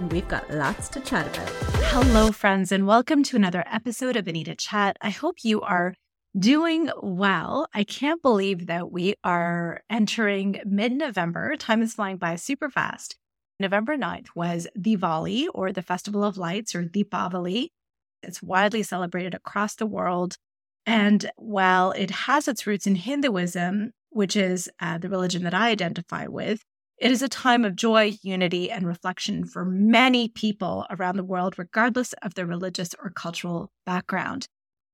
and we've got lots to chat about. Hello, friends, and welcome to another episode of Anita Chat. I hope you are doing well. I can't believe that we are entering mid November. Time is flying by super fast. November 9th was Diwali, or the Festival of Lights, or Deepavali. It's widely celebrated across the world. And while it has its roots in Hinduism, which is uh, the religion that I identify with, it is a time of joy, unity, and reflection for many people around the world, regardless of their religious or cultural background.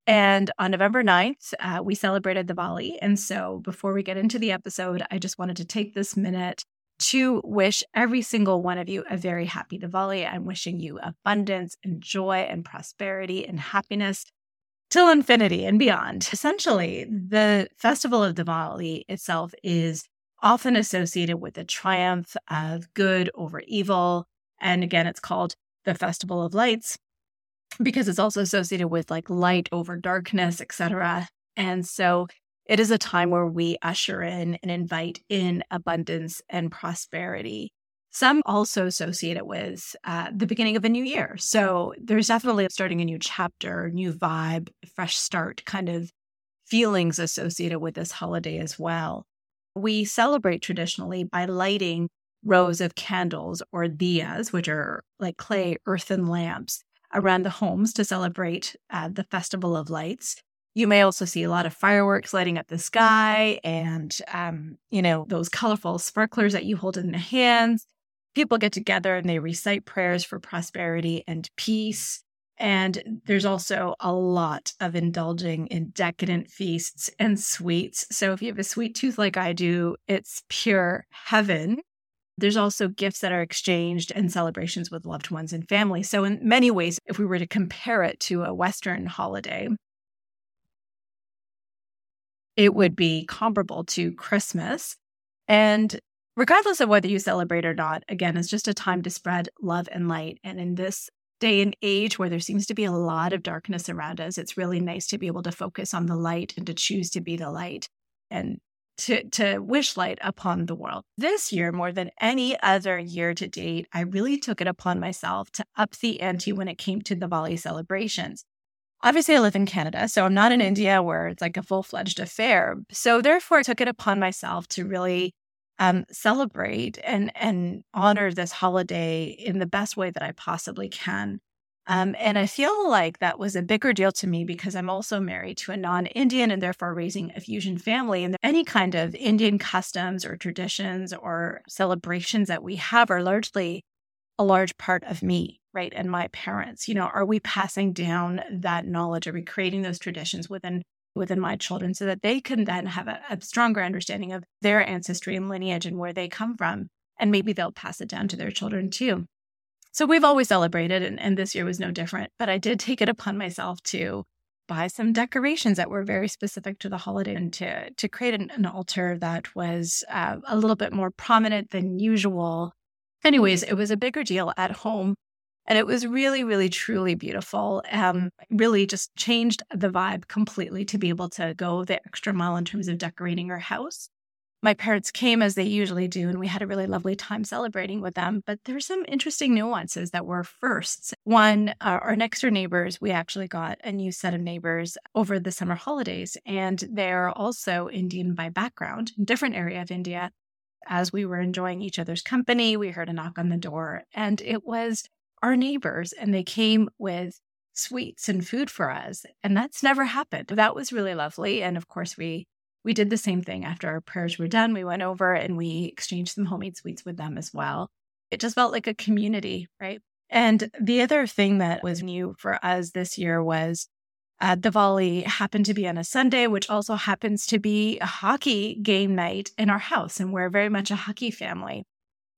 And on November 9th, uh, we celebrated the Diwali. And so before we get into the episode, I just wanted to take this minute to wish every single one of you a very happy Diwali. I'm wishing you abundance and joy and prosperity and happiness till infinity and beyond. Essentially, the festival of Diwali itself is often associated with the triumph of good over evil. And again, it's called the Festival of Lights because it's also associated with like light over darkness, etc. And so it is a time where we usher in and invite in abundance and prosperity. Some also associate it with uh, the beginning of a new year. So there's definitely starting a new chapter, new vibe, fresh start kind of feelings associated with this holiday as well. We celebrate traditionally by lighting rows of candles or diyas, which are like clay earthen lamps around the homes to celebrate uh, the Festival of Lights. You may also see a lot of fireworks lighting up the sky and, um, you know, those colorful sparklers that you hold in the hands. People get together and they recite prayers for prosperity and peace. And there's also a lot of indulging in decadent feasts and sweets. So if you have a sweet tooth like I do, it's pure heaven. There's also gifts that are exchanged and celebrations with loved ones and family. So, in many ways, if we were to compare it to a Western holiday, it would be comparable to Christmas. And regardless of whether you celebrate or not, again, it's just a time to spread love and light. And in this day and age where there seems to be a lot of darkness around us, it's really nice to be able to focus on the light and to choose to be the light and to, to wish light upon the world. This year, more than any other year to date, I really took it upon myself to up the ante when it came to the Diwali celebrations. Obviously, I live in Canada, so I'm not in India where it's like a full fledged affair. So, therefore, I took it upon myself to really um, celebrate and, and honor this holiday in the best way that I possibly can. Um, and I feel like that was a bigger deal to me because I'm also married to a non Indian and therefore raising a fusion family. And any kind of Indian customs or traditions or celebrations that we have are largely a large part of me, right? And my parents. You know, are we passing down that knowledge? Are we creating those traditions within? Within my children so that they can then have a, a stronger understanding of their ancestry and lineage and where they come from and maybe they'll pass it down to their children too so we've always celebrated, and, and this year was no different. But I did take it upon myself to buy some decorations that were very specific to the holiday and to to create an, an altar that was uh, a little bit more prominent than usual. Anyways, it was a bigger deal at home. And it was really, really, truly beautiful. Um, really just changed the vibe completely to be able to go the extra mile in terms of decorating our house my parents came as they usually do, and we had a really lovely time celebrating with them. But there's some interesting nuances that were firsts. One, uh, our next door neighbors, we actually got a new set of neighbors over the summer holidays, and they're also Indian by background, different area of India. As we were enjoying each other's company, we heard a knock on the door, and it was our neighbors, and they came with sweets and food for us. And that's never happened. That was really lovely. And of course, we we did the same thing after our prayers were done. We went over and we exchanged some homemade sweets with them as well. It just felt like a community, right? And the other thing that was new for us this year was uh, Diwali happened to be on a Sunday, which also happens to be a hockey game night in our house. And we're very much a hockey family.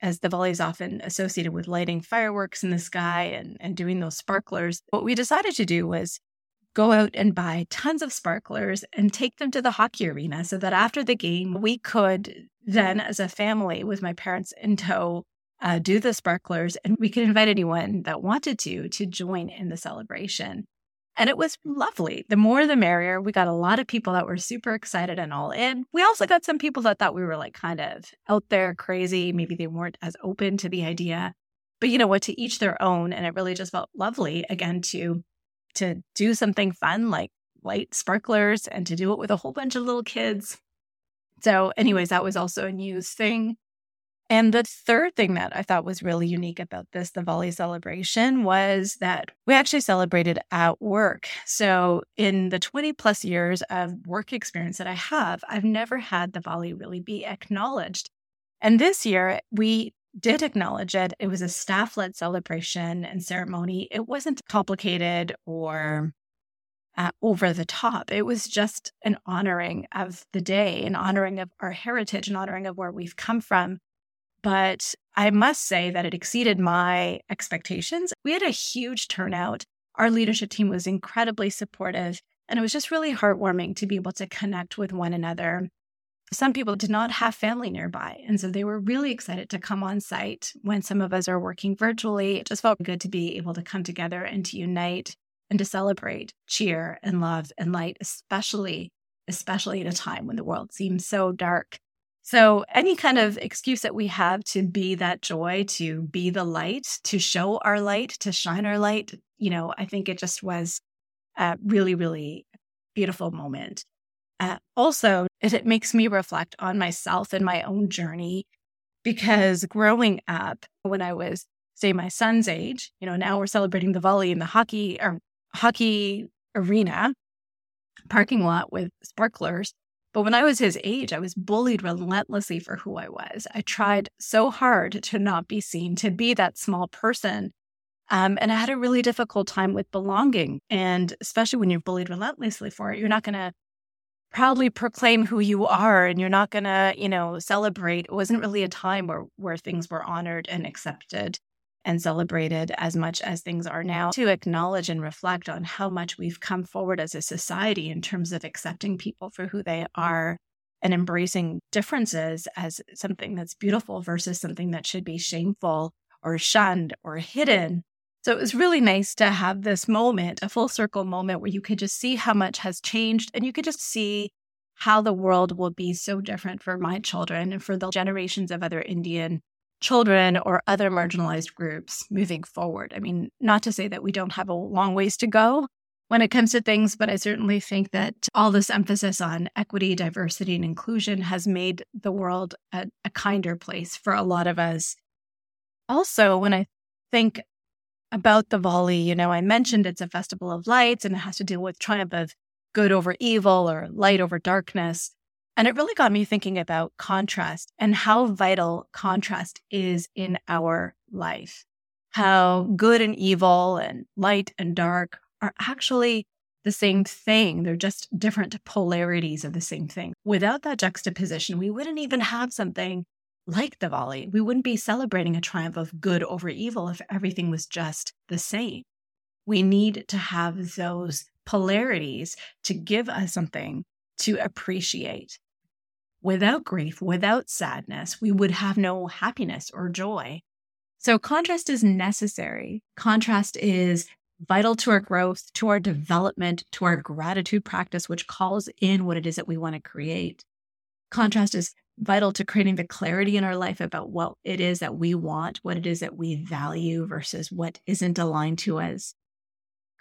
As Diwali is often associated with lighting fireworks in the sky and, and doing those sparklers, what we decided to do was go out and buy tons of sparklers and take them to the hockey arena so that after the game, we could then, as a family with my parents in tow, uh, do the sparklers and we could invite anyone that wanted to to join in the celebration. And it was lovely. The more the merrier. We got a lot of people that were super excited and all in. We also got some people that thought we were like kind of out there crazy. Maybe they weren't as open to the idea. But you know what, to each their own. And it really just felt lovely again to to do something fun like light sparklers and to do it with a whole bunch of little kids. So, anyways, that was also a news thing. And the third thing that I thought was really unique about this, the Diwali celebration, was that we actually celebrated at work. So, in the 20 plus years of work experience that I have, I've never had the Diwali really be acknowledged. And this year, we did acknowledge it. It was a staff led celebration and ceremony. It wasn't complicated or uh, over the top. It was just an honoring of the day, an honoring of our heritage, an honoring of where we've come from but I must say that it exceeded my expectations. We had a huge turnout. Our leadership team was incredibly supportive, and it was just really heartwarming to be able to connect with one another. Some people did not have family nearby, and so they were really excited to come on site when some of us are working virtually. It just felt good to be able to come together and to unite and to celebrate, cheer, and love and light, especially especially at a time when the world seems so dark so, any kind of excuse that we have to be that joy, to be the light, to show our light, to shine our light, you know, I think it just was a really, really beautiful moment. Uh, also, it, it makes me reflect on myself and my own journey because growing up, when I was, say, my son's age, you know, now we're celebrating the Diwali in the hockey or hockey arena parking lot with sparklers. But when I was his age, I was bullied relentlessly for who I was. I tried so hard to not be seen, to be that small person. Um, and I had a really difficult time with belonging. And especially when you're bullied relentlessly for it, you're not going to proudly proclaim who you are and you're not going to, you know, celebrate. It wasn't really a time where, where things were honored and accepted and celebrated as much as things are now to acknowledge and reflect on how much we've come forward as a society in terms of accepting people for who they are and embracing differences as something that's beautiful versus something that should be shameful or shunned or hidden. So it was really nice to have this moment, a full circle moment where you could just see how much has changed and you could just see how the world will be so different for my children and for the generations of other Indian children or other marginalized groups moving forward. I mean, not to say that we don't have a long ways to go when it comes to things, but I certainly think that all this emphasis on equity, diversity, and inclusion has made the world a, a kinder place for a lot of us. Also, when I think about the Diwali, you know, I mentioned it's a festival of lights and it has to deal with triumph of good over evil or light over darkness. And it really got me thinking about contrast and how vital contrast is in our life. How good and evil and light and dark are actually the same thing. They're just different polarities of the same thing. Without that juxtaposition, we wouldn't even have something like the Diwali. We wouldn't be celebrating a triumph of good over evil if everything was just the same. We need to have those polarities to give us something to appreciate. Without grief, without sadness, we would have no happiness or joy. So, contrast is necessary. Contrast is vital to our growth, to our development, to our gratitude practice, which calls in what it is that we want to create. Contrast is vital to creating the clarity in our life about what it is that we want, what it is that we value versus what isn't aligned to us.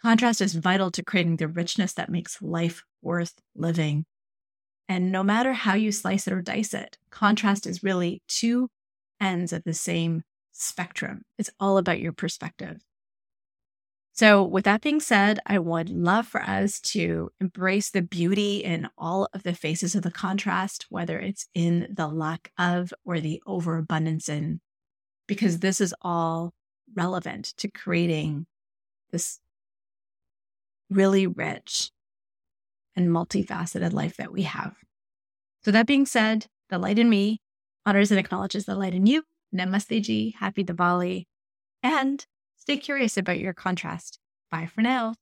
Contrast is vital to creating the richness that makes life worth living. And no matter how you slice it or dice it, contrast is really two ends of the same spectrum. It's all about your perspective. So, with that being said, I would love for us to embrace the beauty in all of the faces of the contrast, whether it's in the lack of or the overabundance in, because this is all relevant to creating this really rich and multifaceted life that we have. So, that being said, the light in me honors and acknowledges the light in you. Namaste ji, happy Diwali, and stay curious about your contrast. Bye for now.